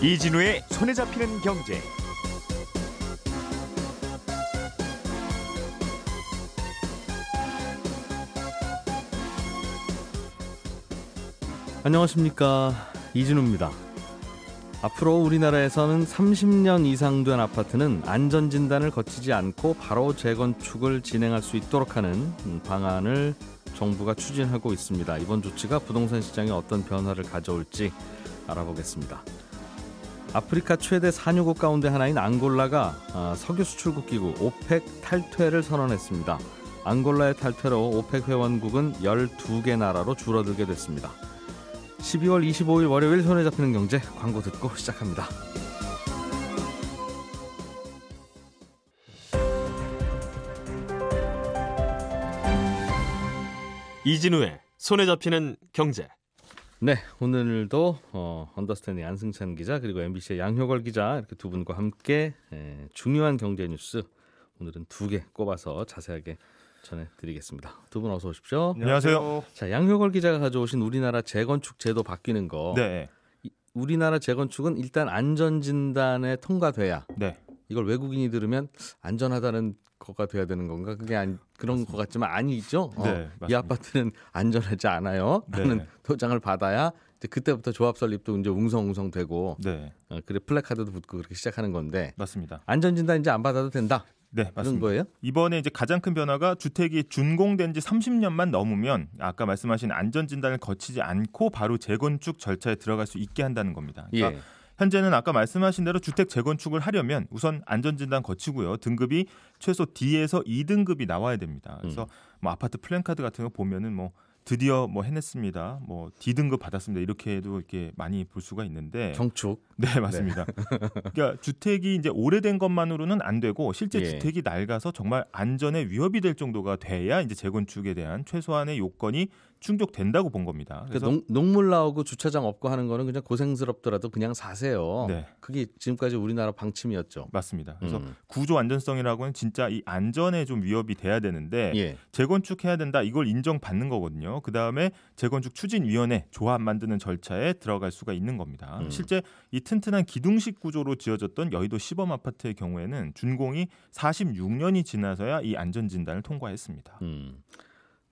이진우의 손에 잡히는 경제. 안녕하십니까 이진우입니다. 앞으로 우리나라에서는 30년 이상 된 아파트는 안전 진단을 거치지 않고 바로 재건축을 진행할 수 있도록 하는 방안을 정부가 추진하고 있습니다. 이번 조치가 부동산 시장에 어떤 변화를 가져올지 알아보겠습니다. 아프리카 최대 산유국 가운데 하나인 앙골라가 아, 석유 수출국 기구 OPEC 탈퇴를 선언했습니다. 앙골라의 탈퇴로 OPEC 회원국은 12개 나라로 줄어들게 됐습니다. 12월 25일 월요일 손에 잡히는 경제 광고 듣고 시작합니다. 이진우의 손에 잡히는 경제. 네, 오늘도 어, 언더스탠딩 안승찬 기자 그리고 MBC의 양효걸 기자 이렇게 두 분과 함께 에, 중요한 경제 뉴스 오늘은 두 개 꼽아서 자세하게 전해드리겠습니다. 두 분 어서 오십시오. 안녕하세요. 자, 양효걸 기자가 가져오신 우리나라 재건축 제도 바뀌는 거. 네. 이- 우리나라 재건축은 일단 안전 진단에 통과돼야 네. 이걸 외국인이 들으면 안전하다는 거가 돼야 되는 건가? 그게 안, 그런 것 같지만 아니죠. 어, 네, 이. 아파트는 안전하지 않아요. 라는 네. 도장을 받아야 이제 그때부터 조합 설립도 이제 웅성웅성 되고 네. 어, 그래 플래카드도 붙고 그렇게 시작하는 건데 맞습니다. 안전진단 이제 안 받아도 된다. 네, 맞습니다. 거예요? 이번에 이제 가장 큰 변화가 주택이 준공된 지 30년만 넘으면 아까 말씀하신 안전 진단을 거치지 않고 바로 재건축 절차에 들어갈 수 있게 한다는 겁니다. 그러니까 예. 현재는 아까 말씀하신 대로 주택 재건축을 하려면 우선 안전진단 거치고요. 등급이 최소 D에서 2등급이 나와야 됩니다. 그래서 뭐 아파트 플랜카드 같은 거 보면은 뭐 드디어 뭐 해냈습니다. 뭐 D등급 받았습니다. 이렇게도 이렇게 많이 볼 수가 있는데 경축. 네, 맞습니다. 그러니까 주택이 이제 오래된 것만으로는 안 되고 실제 예. 주택이 낡아서 정말 안전에 위협이 될 정도가 돼야 이제 재건축에 대한 최소한의 요건이 충족된다고 본 겁니다. 그러니까 그래서 농, 농물 나오고 주차장 없고 하는 거는 그냥 고생스럽더라도 그냥 사세요. 네. 그게 지금까지 우리나라 방침이었죠. 맞습니다. 그래서 음. 구조 안전성이라고는 진짜 이 안전에 좀 위협이 돼야 되는데 예. 재건축해야 된다 이걸 인정받는 거거든요. 그 다음에 재건축 추진위원회 조합 만드는 절차에 들어갈 수가 있는 겁니다. 음. 실제 이 튼튼한 기둥식 구조로 지어졌던 여의도 시범 아파트의 경우에는 준공이 46년이 지나서야 이 안전 진단을 통과했습니다. 음.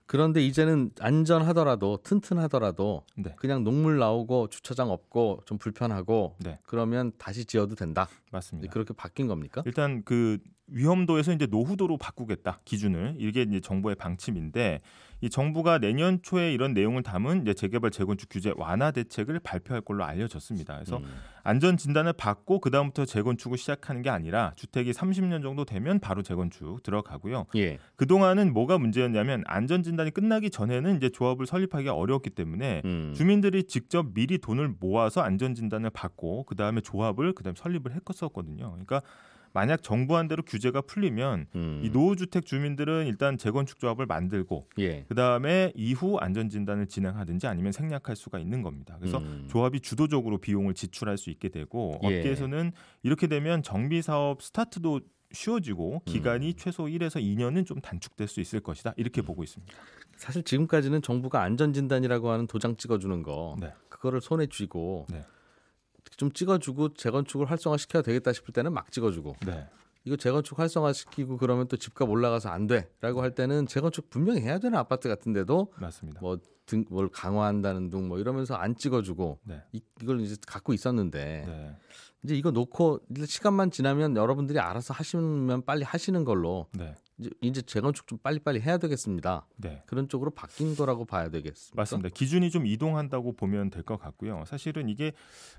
그런데 이제는 안전하더라도 튼튼하더라도 네, 그냥 농물 나오고 주차장 없고 좀 불편하고 네, 그러면 다시 지어도 된다. 맞습니다. 그렇게 바뀐 겁니까? 일단 그 위험도에서 이제 노후도로 바꾸겠다 기준을 이게 이제 정부의 방침인데 이 정부가 내년 초에 이런 내용을 담은 재개발 재건축 규제 완화 대책을 발표할 걸로 알려졌습니다. 그래서 음. 안전 진단을 받고 그 다음부터 재건축을 시작하는 게 아니라 주택이 30년 정도 되면 바로 재건축 들어가고요. 예. 그 동안은 뭐가 문제였냐면 안전 진단이 끝나기 전에는 이제 조합을 설립하기가 어려웠기 때문에 음. 주민들이 직접 미리 돈을 모아서 안전 진단을 받고 그 다음에 조합을 그다음 에 설립을 했었거든요. 그러니까 만약 정부안대로 규제가 풀리면 음. 이 노후주택 주민들은 일단 재건축 조합을 만들고 예. 그 다음에 이후 안전 진단을 진행하든지 아니면 생략할 수가 있는 겁니다. 그래서 음. 조합이 주도적으로 비용을 지출할 수 있게 되고 예. 업계에서는 이렇게 되면 정비 사업 스타트도 쉬워지고 기간이 음. 최소 1에서 2년은 좀 단축될 수 있을 것이다. 이렇게 보고 있습니다. 사실 지금까지는 정부가 안전진단이라고 하는 도장 찍어주는 거 네. 그거를 손에 쥐고 네. 좀 찍어주고 재건축을 활성화시켜야 되겠다 싶을 때는 막 찍어주고 네. 이거 재건축 활성화시키고 그러면 또 집값 올라가서 안 돼라고 할 때는 재건축 분명히 해야 되는 아파트 같은데도 맞습니다. 뭐 등 뭘 강화한다는 둥 뭐 이러면서 안 찍어주고 네. 이, 이걸 이제 갖고 있었는데 네. 이제 이거 놓고 시간만 지나면 여러분들이 알아서 하시면 빨리 하시는 걸로 네. 이제, 이제 재건축 좀 빨리빨리 해야 되겠습니다. 네. 그런 쪽으로 바뀐 거라고 봐야 되겠습니다. 맞습니다. 기준이 좀 이동한다고 보면 될 것 같고요. 사실은 이게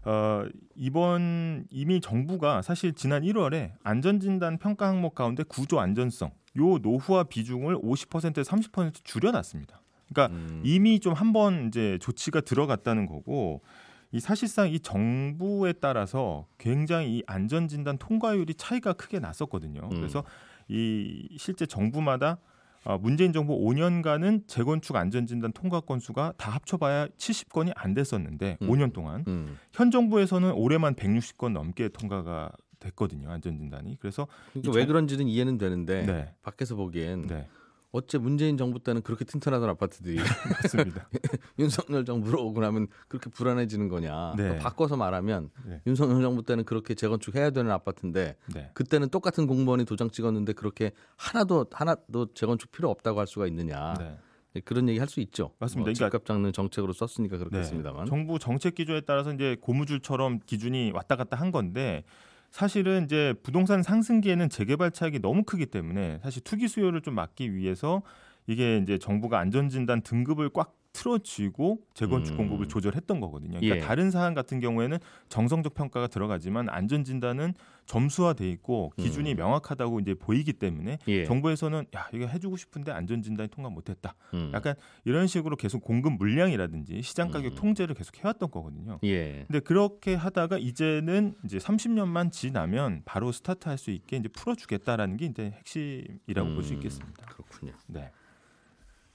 어, 이번 이미 정부가 사실 지난 1월에 안전진단 평가 항목 가운데 구조 안전성 요 노후화 비중을 50%에서 30% 줄여놨습니다. 그러니까 음. 이미 좀 한 번 이제 조치가 들어갔다는 거고 이 사실상 이 정부에 따라서 굉장히 이 안전진단 통과율이 차이가 크게 났었거든요. 음. 그래서 이 실제 정부마다 어, 문재인 정부 5년간은 재건축 안전진단 통과 건수가 다 합쳐봐야 70건이 안 됐었는데 음. 5년 동안 음. 현 정부에서는 올해만 160건 넘게 통과가 됐거든요 안전진단이 그래서 그러니까 이왜 정- 그런지는 이해는 되는데 네. 밖에서 보기엔 네 어째 문재인 정부 때는 그렇게 튼튼하던 아파트들이 맞습니다. 윤석열 정부로 오고 나면 그렇게 불안해지는 거냐? 네. 또 바꿔서 말하면 네. 윤석열 정부 때는 그렇게 재건축해야 되는 아파트인데 네. 그때는 똑같은 공무원이 도장 찍었는데 그렇게 하나도 하나도 재건축 필요 없다고 할 수가 있느냐? 네. 그런 얘기 할 수 있죠. 맞습니다. 뭐 그러니까- 집값 잡는 정책으로 썼으니까 네. 그렇겠습니다만. 정부 정책 기조에 따라서 이제 고무줄처럼 기준이 왔다 갔다 한 건데 사실은 이제 부동산 상승기에는 재개발 차익이 너무 크기 때문에 사실 투기 수요를 좀 막기 위해서 이게 이제 정부가 안전진단 등급을 꽉 틀어쥐고 재건축 음. 공급을 조절했던 거거든요. 그러니까 예. 다른 사안 같은 경우에는 정성적 평가가 들어가지만 안전진단은 점수화돼 있고 기준이 음. 명확하다고 이제 보이기 때문에 예. 정부에서는 야 이거 해주고 싶은데 안전진단이 통과 못했다. 음. 약간 이런 식으로 계속 공급 물량이라든지 시장 가격 음. 통제를 계속 해왔던 거거든요. 예. 근데 그렇게 하다가 이제는 이제 30년만 지나면 바로 스타트할 수 있게 이제 풀어주겠다라는 게 이제 핵심이라고 볼수 음, 있겠습니다. 그렇군요. 네,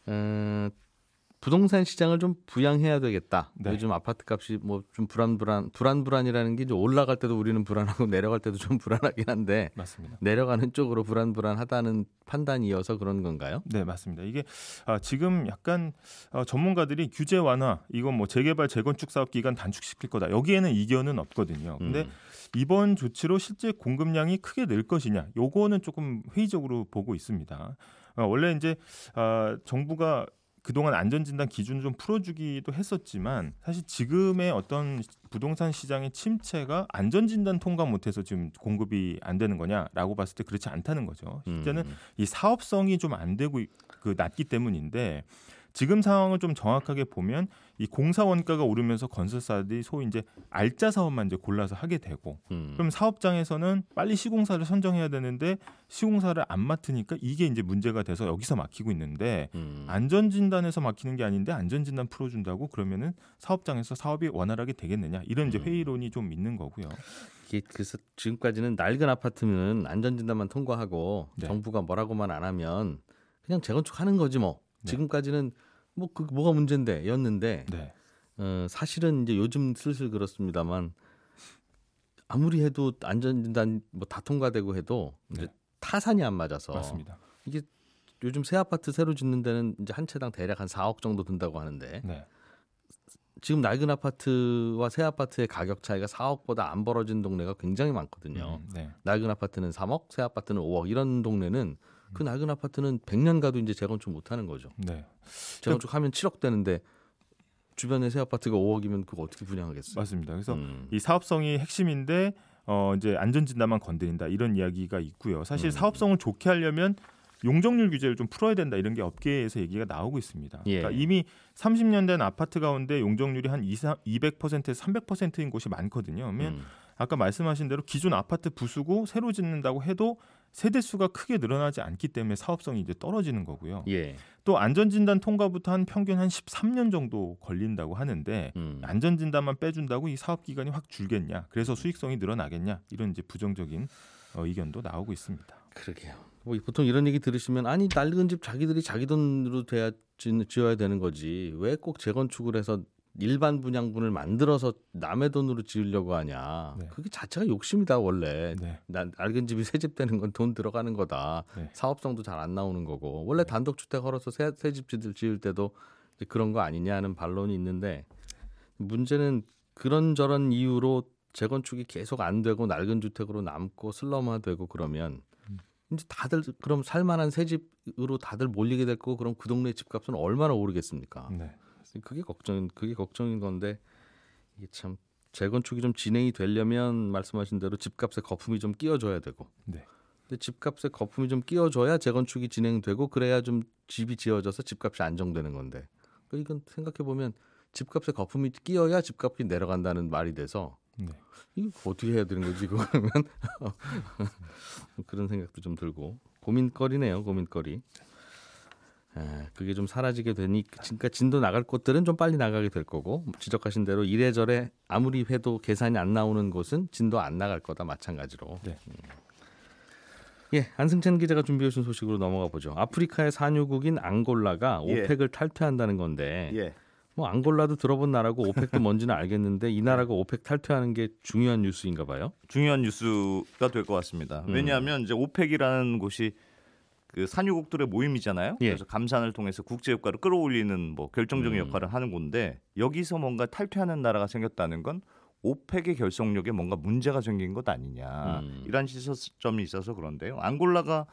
어, 부동산 시장을 좀 부양해야 되겠다. 네. 요즘 아파트 값이 뭐 좀 불안불안 불안불안이라는 게 올라갈 때도 우리는 불안하고 내려갈 때도 좀 불안하긴 한데 맞습니다. 내려가는 쪽으로 불안불안하다는 판단이어서 그런 건가요? 네, 맞습니다. 이게 아, 지금 약간 아, 전문가들이 규제 완화, 이건 뭐 재개발 재건축 사업 기간 단축시킬 거다. 여기에는 이견은 없거든요. 근데 음. 이번 조치로 실제 공급량이 크게 늘 것이냐, 요거는 조금 회의적으로 보고 있습니다. 어, 원래 이제 아, 정부가 그동안 안전진단 기준을 좀 풀어주기도 했었지만 사실 지금의 어떤 부동산 시장의 침체가 안전진단 통과 못해서 지금 공급이 안 되는 거냐라고 봤을 때 그렇지 않다는 거죠. 실제는 음. 이 사업성이 좀 안 되고 있- 그 낮기 때문인데 지금 상황을 좀 정확하게 보면 이 공사 원가가 오르면서 건설사들이 소위 이제 알짜 사업만 이제 골라서 하게 되고 음. 그럼 사업장에서는 빨리 시공사를 선정해야 되는데 시공사를 안 맡으니까 이게 이제 문제가 돼서 여기서 막히고 있는데 음. 안전 진단에서 막히는 게 아닌데 안전 진단 풀어 준다고 그러면은 사업장에서 사업이 원활하게 되겠느냐 이런 이제 음. 회의론이 좀 있는 거고요. 그래서 지금까지는 낡은 아파트는 안전진단만 통과하고 네. 정부가 뭐라고만 안 하면 그냥 재건축하는 거지 뭐. 네. 지금까지는 뭐 그 뭐가 문제인데 였는데 네, 어, 사실은 이제 요즘 슬슬 그렇습니다만 아무리 해도 안전진단 뭐 다 통과되고 해도 이제 네. 타산이 안 맞아서 맞습니다. 이게 요즘 새 아파트 새로 짓는 데는 이제 한 채당 대략 한 4억 정도 든다고 하는데 네, 지금 낡은 아파트와 새 아파트의 가격 차이가 4억보다 안 벌어진 동네가 굉장히 많거든요. 음, 네, 낡은 아파트는 3억, 새 아파트는 5억 이런 동네는 그 낡은 아파트는 100년 가도 이제 재건축 못 하는 거죠. 네. 재건축하면 7억 되는데 주변에 새 아파트가 5억이면 그거 어떻게 분양하겠어요? 맞습니다. 그래서 음. 이 사업성이 핵심인데 어 이제 안전 진단만 건드린다 이런 이야기가 있고요. 사실 음. 사업성을 좋게 하려면 용적률 규제를 좀 풀어야 된다 이런 게 업계에서 얘기가 나오고 있습니다. 예. 그러니까 이미 30년 된 아파트 가운데 용적률이 한 200%에서 300%인 곳이 많거든요. 그러면 음. 아까 말씀하신 대로 기존 아파트 부수고 새로 짓는다고 해도 세대 수가 크게 늘어나지 않기 때문에 사업성이 이제 떨어지는 거고요. 예. 또 안전진단 통과부터 한 평균 한 13년 정도 걸린다고 하는데 음. 안전진단만 빼준다고 이 사업 기간이 확 줄겠냐? 그래서 수익성이 늘어나겠냐? 이런 이제 부정적인 어, 의견도 나오고 있습니다. 그러게요. 뭐 보통 이런 얘기 들으시면 아니 낡은 집 자기들이 자기 돈으로 돼야 지- 지어야 되는 거지 왜 꼭 재건축을 해서 일반 분양분을 만들어서 남의 돈으로 지으려고 하냐. 네. 그게 자체가 욕심이다 원래. 네, 난 낡은 집이 새집 되는 건 돈 들어가는 거다. 네. 사업성도 잘 안 나오는 거고 원래 단독주택 헐어서 새집 지을 때도 그런 거 아니냐 하는 반론이 있는데 문제는 그런저런 이유로 재건축이 계속 안 되고 낡은 주택으로 남고 슬럼화되고 그러면 이제 다들 그럼 살만한 새 집으로 다들 몰리게 될 거고 그럼 그 동네 집값은 얼마나 오르겠습니까? 네, 그게 걱정 그게 걱정인 건데 이게 참 재건축이 좀 진행이 되려면 말씀하신 대로 집값에 거품이 좀 끼워줘야 되고. 네. 근데 집값에 거품이 좀 끼워줘야 재건축이 진행되고 그래야 좀 집이 지어져서 집값이 안정되는 건데. 그 이건 생각해 보면 집값에 거품이 끼어야 집값이 내려간다는 말이 돼서 네. 이거 어떻게 해야 되는 거지 그러면? 그런 생각도 좀 들고. 고민거리네요 고민거리 아, 그게 좀 사라지게 되니 그러니까 진도 나갈 곳들은 좀 빨리 나가게 될 거고 지적하신 대로 이래저래 아무리 해도 계산이 안 나오는 곳은 진도 안 나갈 거다 마찬가지로 네. 음. 예 안승찬 기자가 준비해 주신 소식으로 넘어가 보죠 아프리카의 산유국인 앙골라가 예. OPEC을 탈퇴한다는 건데 예. 뭐 앙골라도 들어본 나라고 OPEC도 뭔지는 알겠는데 이 나라가 OPEC 탈퇴하는 게 중요한 뉴스인가 봐요. 중요한 뉴스가 될 것 같습니다. 음. 왜냐하면 이제 OPEC이라는 곳이 그 산유국들의 모임이잖아요. 예. 그래서 감산을 통해서 국제 유가를 끌어올리는 뭐 결정적인 음. 역할을 하는 건데 여기서 뭔가 탈퇴하는 나라가 생겼다는 건 OPEC의 결속력에 뭔가 문제가 생긴 것 아니냐 음. 이런 시선이 있어서 그런데요. 앙골라가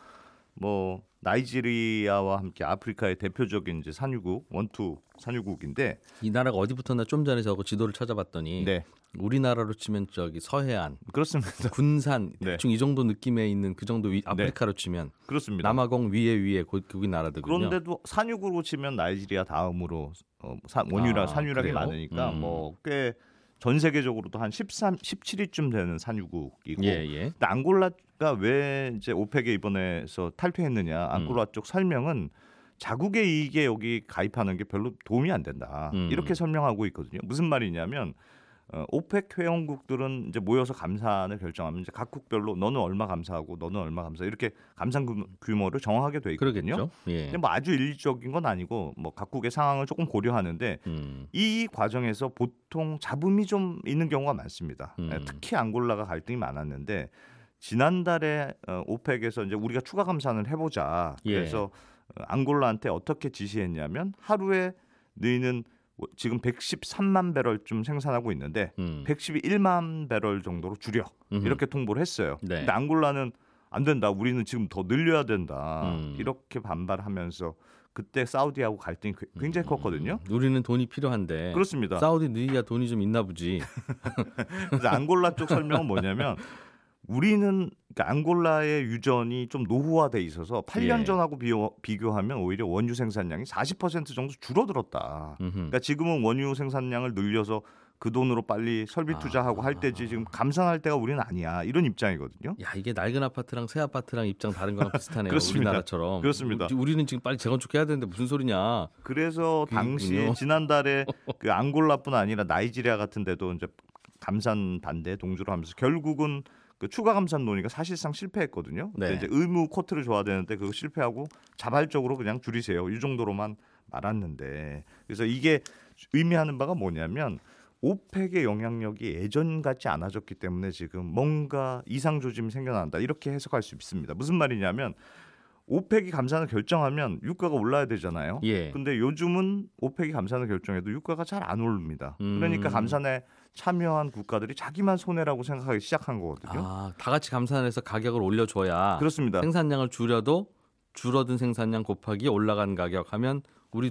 뭐 나이지리아와 함께 아프리카의 대표적인 이제 산유국 원투 산유국인데 이 나라가 어디부터나 좀 전에 저거 지도를 찾아봤더니 네 우리나라로 치면 저기 서해안, 그렇습니다. 군산 네. 대충 이 정도 느낌에 있는 그 정도 위, 아프리카로 치면 그렇습니다. 남아공 위에 위에 그, 그 나라들군요. 그런데도 산유국으로 치면 나이지리아 다음으로 어, 산, 원유라 아, 산유량이 그래요? 많으니까 음. 뭐꽤 전 세계적으로도 한 13, 17위쯤 되는 산유국이고 예, 예. 근데 앙골라가 왜 이제 오펙에 이번에서 탈퇴했느냐 앙골라 쪽 설명은 자국의 이익에 여기 가입하는 게 별로 도움이 안 된다 음. 이렇게 설명하고 있거든요. 무슨 말이냐면 어, OPEC 회원국들은 이제 모여서 감산을 결정하면 이제 각국별로 너는 얼마 감산하고 너는 얼마 감산 이렇게 감산 규- 규모를 정하게 돼 있거든요. 그러겠죠. 예. 근데 뭐 아주 일률적인 건 아니고 뭐 각국의 상황을 조금 고려하는데 음. 이 과정에서 보통 잡음이 좀 있는 경우가 많습니다. 음. 예, 특히 앙골라가 갈등이 많았는데 지난달에 어, OPEC에서 이제 우리가 추가 감산을 해보자. 예. 그래서 어, 앙골라한테 어떻게 지시했냐면 하루에 너희는 뭐 지금 113만 배럴쯤 생산하고 있는데 음. 111만 배럴 정도로 줄여 음흠. 이렇게 통보를 했어요. 네. 근데 앙골라는 안 된다. 우리는 지금 더 늘려야 된다. 음. 이렇게 반발하면서 그때 사우디하고 갈등이 그- 굉장히 컸거든요. 우리는 돈이 필요한데 그렇습니다. 사우디 너희야 돈이 좀 있나 보지. 그래서 앙골라 쪽 설명은 뭐냐면 우리는 그러니까 앙골라의 유전이 좀 노후화돼 있어서 8년 예. 전하고 비교, 비교 하면 오히려 원유 생산량이 40% 정도 줄어들었다. 음흠. 그러니까 지금은 원유 생산량을 늘려서 그 돈으로 빨리 설비 투자하고 할 때지 지금 감산할 때가 우리는 아니야 이런 입장이거든요. 야 이게 낡은 아파트랑 새 아파트랑 입장 다른 거랑 비슷하네요. 그렇습니다. 우리나라처럼. 그렇습니다. 우리- 우리는 지금 빨리 재건축해야 되는데 무슨 소리냐. 그래서 당시. 지난달에 그 앙골라뿐 아니라 나이지리아 같은 데도 이제 감산 반대 동조를 하면서 결국은 그 추가 감산 논의가 사실상 실패했거든요. 네. 이제 의무 코트를 줘야 되는데 그거 실패하고 자발적으로 그냥 줄이세요. 이 정도로만 말았는데 그래서 이게 의미하는 바가 뭐냐면 오펙의 영향력이 예전 같지 않아졌기 때문에 지금 뭔가 이상 조짐이 생겨난다 이렇게 해석할 수 있습니다. 무슨 말이냐면 오펙이 감산을 결정하면 유가가 올라야 되잖아요. 예. 근데 요즘은 오펙이 감산을 결정해도 유가가 잘 안 오릅니다. 음. 그러니까 감산에 참여한 국가들이 자기만 손해라고 생각하기 시작한 거거든요. 아, 다 같이 감산해서 가격을 올려줘야 그렇습니다. 생산량을 줄여도 줄어든 생산량 곱하기 올라간 가격 하면 우리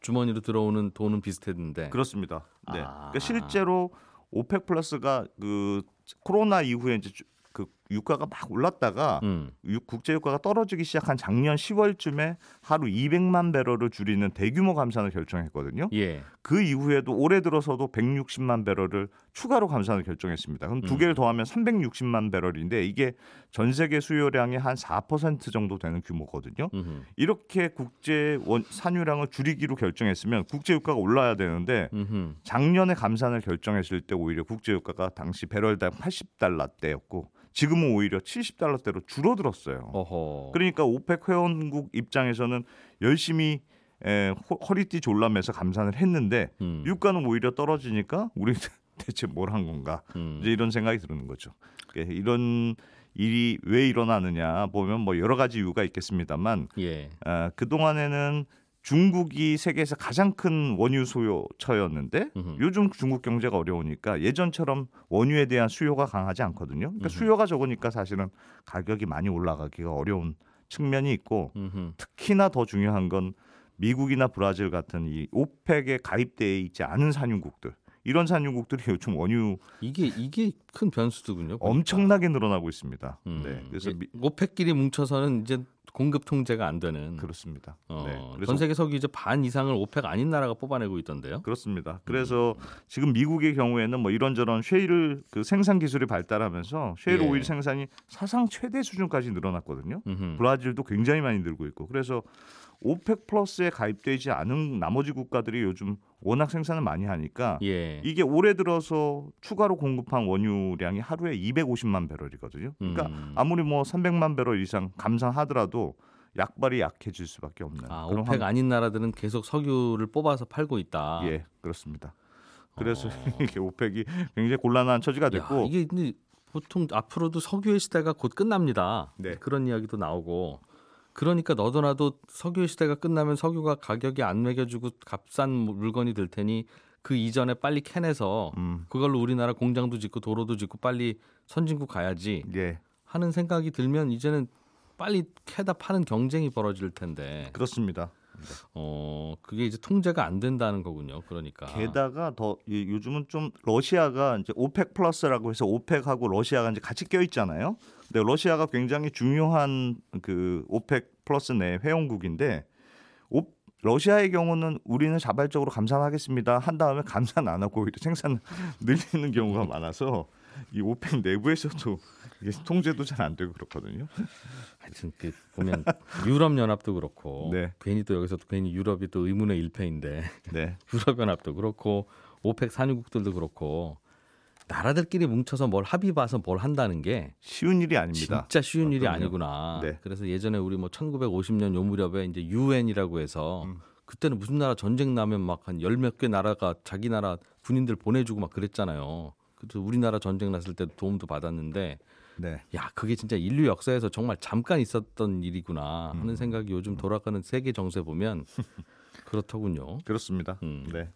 주머니로 들어오는 돈은 비슷했는데. 그렇습니다. 네. 아. 그러니까 실제로 오펙 플러스가 그 코로나 이후에 이제 주- 그 유가가 막 올랐다가 음. 유- 국제 유가가 떨어지기 시작한 작년 10월쯤에 하루 200만 배럴을 줄이는 대규모 감산을 결정했거든요. 예. 그 이후에도 올해 들어서도 160만 배럴을 추가로 감산을 결정했습니다. 그럼 두 음. 개를 더하면 360만 배럴인데 이게 전 세계 수요량의 한 4% 정도 되는 규모거든요. 음흠. 이렇게 국제 원 산유량을 줄이기로 결정했으면 국제 유가가 올라야 되는데 음흠. 작년에 감산을 결정했을 때 오히려 국제 유가가 당시 배럴당 80달러대였고 지금은 오히려 70달러대로 줄어들었어요. 어허. 그러니까 오펙 회원국 입장에서는 열심히 에, 허- 허리띠 졸라매서 감산을 했는데 음. 유가는 오히려 떨어지니까 우리 대체 뭘 한 건가 음. 이제 이런 생각이 드는 거죠. 예, 이런 일이 왜 일어나느냐 보면 뭐 여러 가지 이유가 있겠습니다만 예. 아, 그 동안에는 중국이 세계에서 가장 큰 원유 수요처였는데 음흠. 요즘 중국 경제가 어려우니까 예전처럼 원유에 대한 수요가 강하지 않거든요. 그러니까 음흠. 수요가 적으니까 사실은 가격이 많이 올라가기가 어려운 측면이 있고 음흠. 특히나 더 중요한 건 미국이나 브라질 같은 이 오펙에 가입돼 있지 않은 산유국들 이런 산유국들이 요즘 원유 이게 이게 큰 변수더군요. 엄청나게 늘어나고 있습니다. 음. 네, 그래서 이- 미, OPEC끼리 뭉쳐서는 이제 공급 통제가 안 되는. 그렇습니다. 어, 네, 그래서 전 세계 석유 이제 반 이상을 OPEC 아닌 나라가 뽑아내고 있던데요. 그렇습니다. 그래서 지금 미국의 경우에는 뭐 이런저런 셰일 그 생산 기술이 발달하면서 셰일 예. 오일 생산이 사상 최대 수준까지 늘어났거든요. 음흠. 브라질도 굉장히 많이 늘고 있고 그래서 OPEC 플러스에 가입되지 않은 나머지 국가들이 요즘 워낙 생산을 많이 하니까 예. 이게 올해 들어서 추가로 공급한 원유량이 하루에 250만 배럴이거든요. 그러니까 음. 아무리 뭐 300만 배럴 이상 감산하더라도 약발이 약해질 수밖에 없는 아, 그런 오펙 환- 아닌 나라들은 계속 석유를 뽑아서 팔고 있다. 예 그렇습니다. 그래서 어. 이게 오펙이 굉장히 곤란한 처지가 야, 됐고 이게 근데 보통 앞으로도 석유의 시대가 곧 끝납니다. 네. 그런 이야기도 나오고 그러니까 너도 나도 석유 시대가 끝나면 석유가 가격이 안 매겨주고 값싼 물건이 될 테니 그 이전에 빨리 캐내서 음. 그걸로 우리나라 공장도 짓고 도로도 짓고 빨리 선진국 가야지 예. 하는 생각이 들면 이제는 빨리 캐다 파는 경쟁이 벌어질 텐데 그렇습니다. 어 그게 이제 통제가 안 된다는 거군요. 그러니까 게다가 더 이- 요즘은 좀 러시아가 이제 OPEC 플러스라고 해서 OPEC하고 러시아가 이제 같이 껴 있잖아요. 근데 러시아가 굉장히 중요한 그 OPEC 플러스 내 회원국인데 오, 러시아의 경우는 우리는 자발적으로 감산하겠습니다 한 다음에 감산 안 하고 오히려 생산 늘리는 경우가 많아서 이 OPEC 내부에서도 이게 통제도 잘 안 되고 그렇거든요. 하여튼 그 보면 유럽 연합도 그렇고 네. 괜히 또 여기서 또 괜히 유럽이 또 의문의 일패인데 네, 유럽 연합도 그렇고 OPEC 산유국들도 그렇고 나라들끼리 뭉쳐서 뭘 합의 봐서 뭘 한다는 게 쉬운 일이 아닙니다. 진짜 쉬운 일이. 아니구나. 네. 그래서 예전에 우리 뭐 1950년 요 무렵에 이제 유엔이라고 해서 음. 그때는 무슨 나라 전쟁 나면 막 한 열 몇 개 나라가 자기 나라 군인들 보내주고 막 그랬잖아요. 그래서 우리나라 전쟁 났을 때 도움도 받았는데 네, 야 그게 진짜 인류 역사에서 정말 잠깐 있었던 일이구나 하는 음. 생각이 요즘 돌아가는 세계 정세 보면 그렇더군요. 그렇습니다. 음. 네,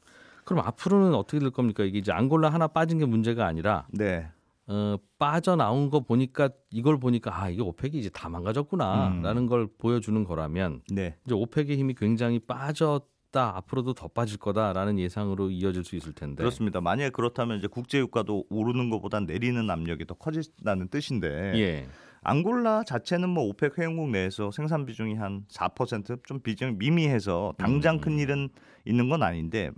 그럼 앞으로는 어떻게 될 겁니까? 이게 이제 앙골라 하나 빠진 게 문제가 아니라 네, 어, 빠져나온 거 보니까 이걸 보니까 아 이게 오펙이 이제 다 음. 망가졌구나라는 걸 보여주는 거라면 네. 이제 오펙의 힘이 굉장히 빠졌다 앞으로도 더 빠질 거다라는 예상으로 이어질 수 있을 텐데 그렇습니다. 만약에 그렇다면 이제 국제 유가도 오르는 것보다 내리는 압력이 더 커진다는 뜻인데 예 앙골라 자체는 뭐 오펙 회원국 내에서 생산 비중이 한 4%좀 비중이 미미해서 당장 음. 큰 일은 있는 건 아닌데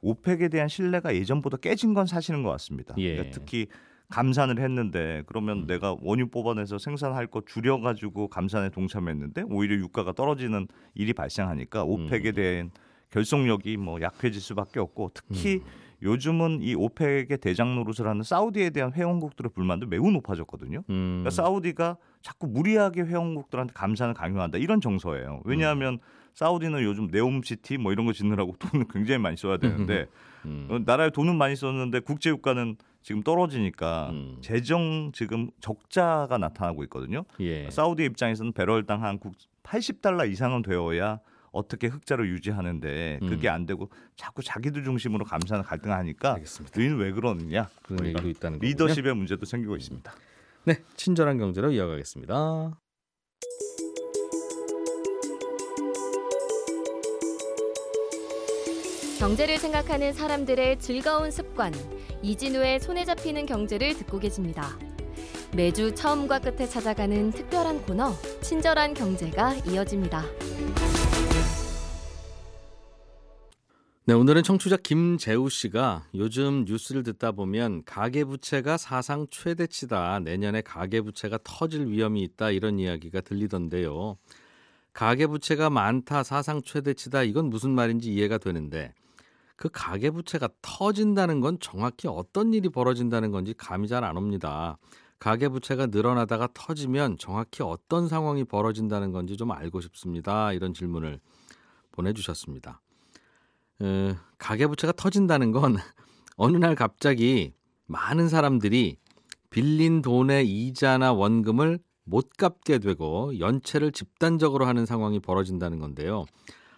오펙에 대한 신뢰가 예전보다 깨진 건 사실인 것 같습니다. 예. 그러니까 특히 감산을 했는데 그러면 음. 내가 원유 뽑아내서 생산할 거 줄여가지고 감산에 동참했는데 오히려 유가가 떨어지는 일이 발생하니까 오펙에 음. 대한 결속력이 뭐 약해질 수밖에 없고 특히 음. 요즘은 이 오펙의 대장 노릇을 하는 사우디에 대한 회원국들의 불만도 매우 높아졌거든요. 음, 그러니까 사우디가 자꾸 무리하게 회원국들한테 감산을 강요한다 이런 정서예요. 왜냐하면 사우디는 요즘 네옴시티 뭐 이런 거 짓느라고 돈을 굉장히 많이 써야 되는데 음, 어, 나라에 돈은 많이 썼는데 국제 유가는 지금 떨어지니까 음. 재정 지금 적자가 나타나고 있거든요. 예 사우디 입장에서는 배럴당 한 80달러 이상은 되어야 어떻게 흑자를 유지하는데 그게 음. 안 되고 자꾸 자기들 중심으로 감산을 갈등하니까 알겠습니다. 너희는 왜 그러느냐 그런 얘기도 있다는 거군요. 리더십의 문제도 생기고 있습니다. 네 친절한 경제로 이어가겠습니다. 경제를 생각하는 사람들의 즐거운 습관 이진우의 손에 잡히는 경제를 듣고 계십니다. 매주 처음과 끝에 찾아가는 특별한 코너 친절한 경제가 이어집니다. 네, 오늘은 청취자 김재우 씨가 요즘 뉴스를 듣다 보면 가계부채가 사상 최대치다. 내년에 가계부채가 터질 위험이 있다. 이런 이야기가 들리던데요. 가계부채가 많다. 사상 최대치다. 이건 무슨 말인지 이해가 되는데 그 가계부채가 터진다는 건 정확히 어떤 일이 벌어진다는 건지 감이 잘 안 옵니다. 가계부채가 늘어나다가 터지면 정확히 어떤 상황이 벌어진다는 건지 좀 알고 싶습니다. 이런 질문을 보내주셨습니다. 어, 가계부채가 터진다는 건 어느 날 갑자기 많은 사람들이 빌린 돈의 이자나 원금을 못 갚게 되고 연체를 집단적으로 하는 상황이 벌어진다는 건데요.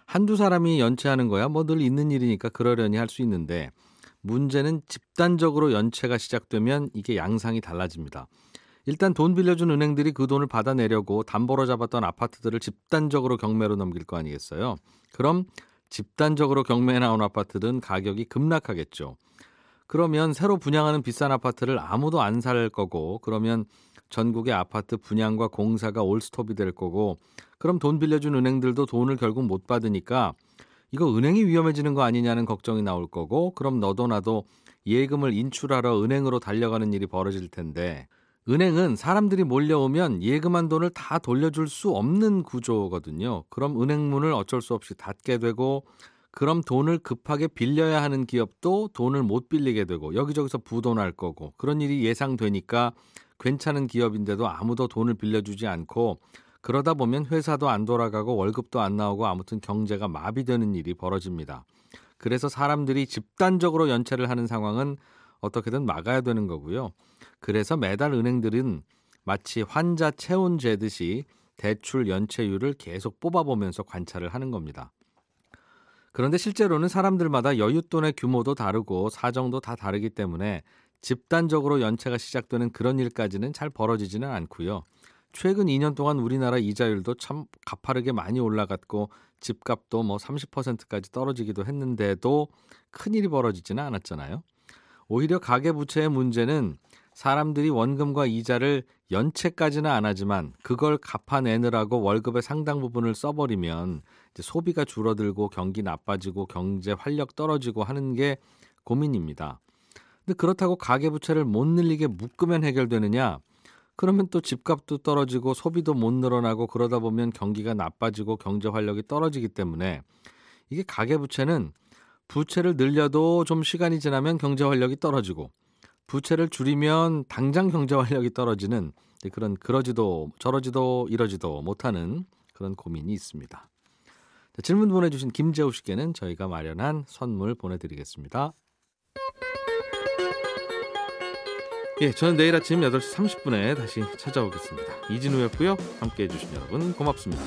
한두 사람이 연체하는 거야 뭐 늘 있는 일이니까 그러려니 할 수 있는데 문제는 집단적으로 연체가 시작되면 이게 양상이 달라집니다. 일단 돈 빌려준 은행들이 그 돈을 받아내려고 담보로 잡았던 아파트들을 집단적으로 경매로 넘길 거 아니겠어요? 그럼 집단적으로 경매에 나온 아파트든 가격이 급락하겠죠. 그러면 새로 분양하는 비싼 아파트를 아무도 안 살 거고 그러면 전국의 아파트 분양과 공사가 올스톱이 될 거고 그럼 돈 빌려준 은행들도 돈을 결국 못 받으니까 이거 은행이 위험해지는 거 아니냐는 걱정이 나올 거고 그럼 너도 나도 예금을 인출하러 은행으로 달려가는 일이 벌어질 텐데 은행은 사람들이 몰려오면 예금한 돈을 다 돌려줄 수 없는 구조거든요. 그럼 은행 문을 어쩔 수 없이 닫게 되고 그럼 돈을 급하게 빌려야 하는 기업도 돈을 못 빌리게 되고 여기저기서 부도날 거고 그런 일이 예상되니까 괜찮은 기업인데도 아무도 돈을 빌려주지 않고 그러다 보면 회사도 안 돌아가고 월급도 안 나오고 아무튼 경제가 마비되는 일이 벌어집니다. 그래서 사람들이 집단적으로 연체를 하는 상황은 어떻게든 막아야 되는 거고요. 그래서 매달 은행들은 마치 환자 체온 재듯이 대출 연체율을 계속 뽑아보면서 관찰을 하는 겁니다. 그런데 실제로는 사람들마다 여윳돈의 규모도 다르고 사정도 다 다르기 때문에 집단적으로 연체가 시작되는 그런 일까지는 잘 벌어지지는 않고요. 최근 2년 동안 우리나라 이자율도 참 가파르게 많이 올라갔고 집값도 뭐 30%까지 떨어지기도 했는데도 큰일이 벌어지지는 않았잖아요. 오히려 가계부채의 문제는 사람들이 원금과 이자를 연체까지는 안 하지만 그걸 갚아내느라고 월급의 상당 부분을 써버리면 소비가 줄어들고 경기 나빠지고 경제 활력 떨어지고 하는 게 고민입니다. 근데 그렇다고 가계부채를 못 늘리게 묶으면 해결되느냐? 그러면 또 집값도 떨어지고 소비도 못 늘어나고 그러다 보면 경기가 나빠지고 경제 활력이 떨어지기 때문에 이게 가계부채는 부채를 늘려도 좀 시간이 지나면 경제 활력이 떨어지고 부채를 줄이면 당장 경제 활력이 떨어지는 그런 그러지도 저러지도 이러지도 못하는 그런 고민이 있습니다. 자, 질문 보내주신 김재우 씨께는 저희가 마련한 선물 보내드리겠습니다. 예, 저는 내일 아침 8시 30분에 다시 찾아오겠습니다. 이진우였고요. 함께해 주신 여러분 고맙습니다.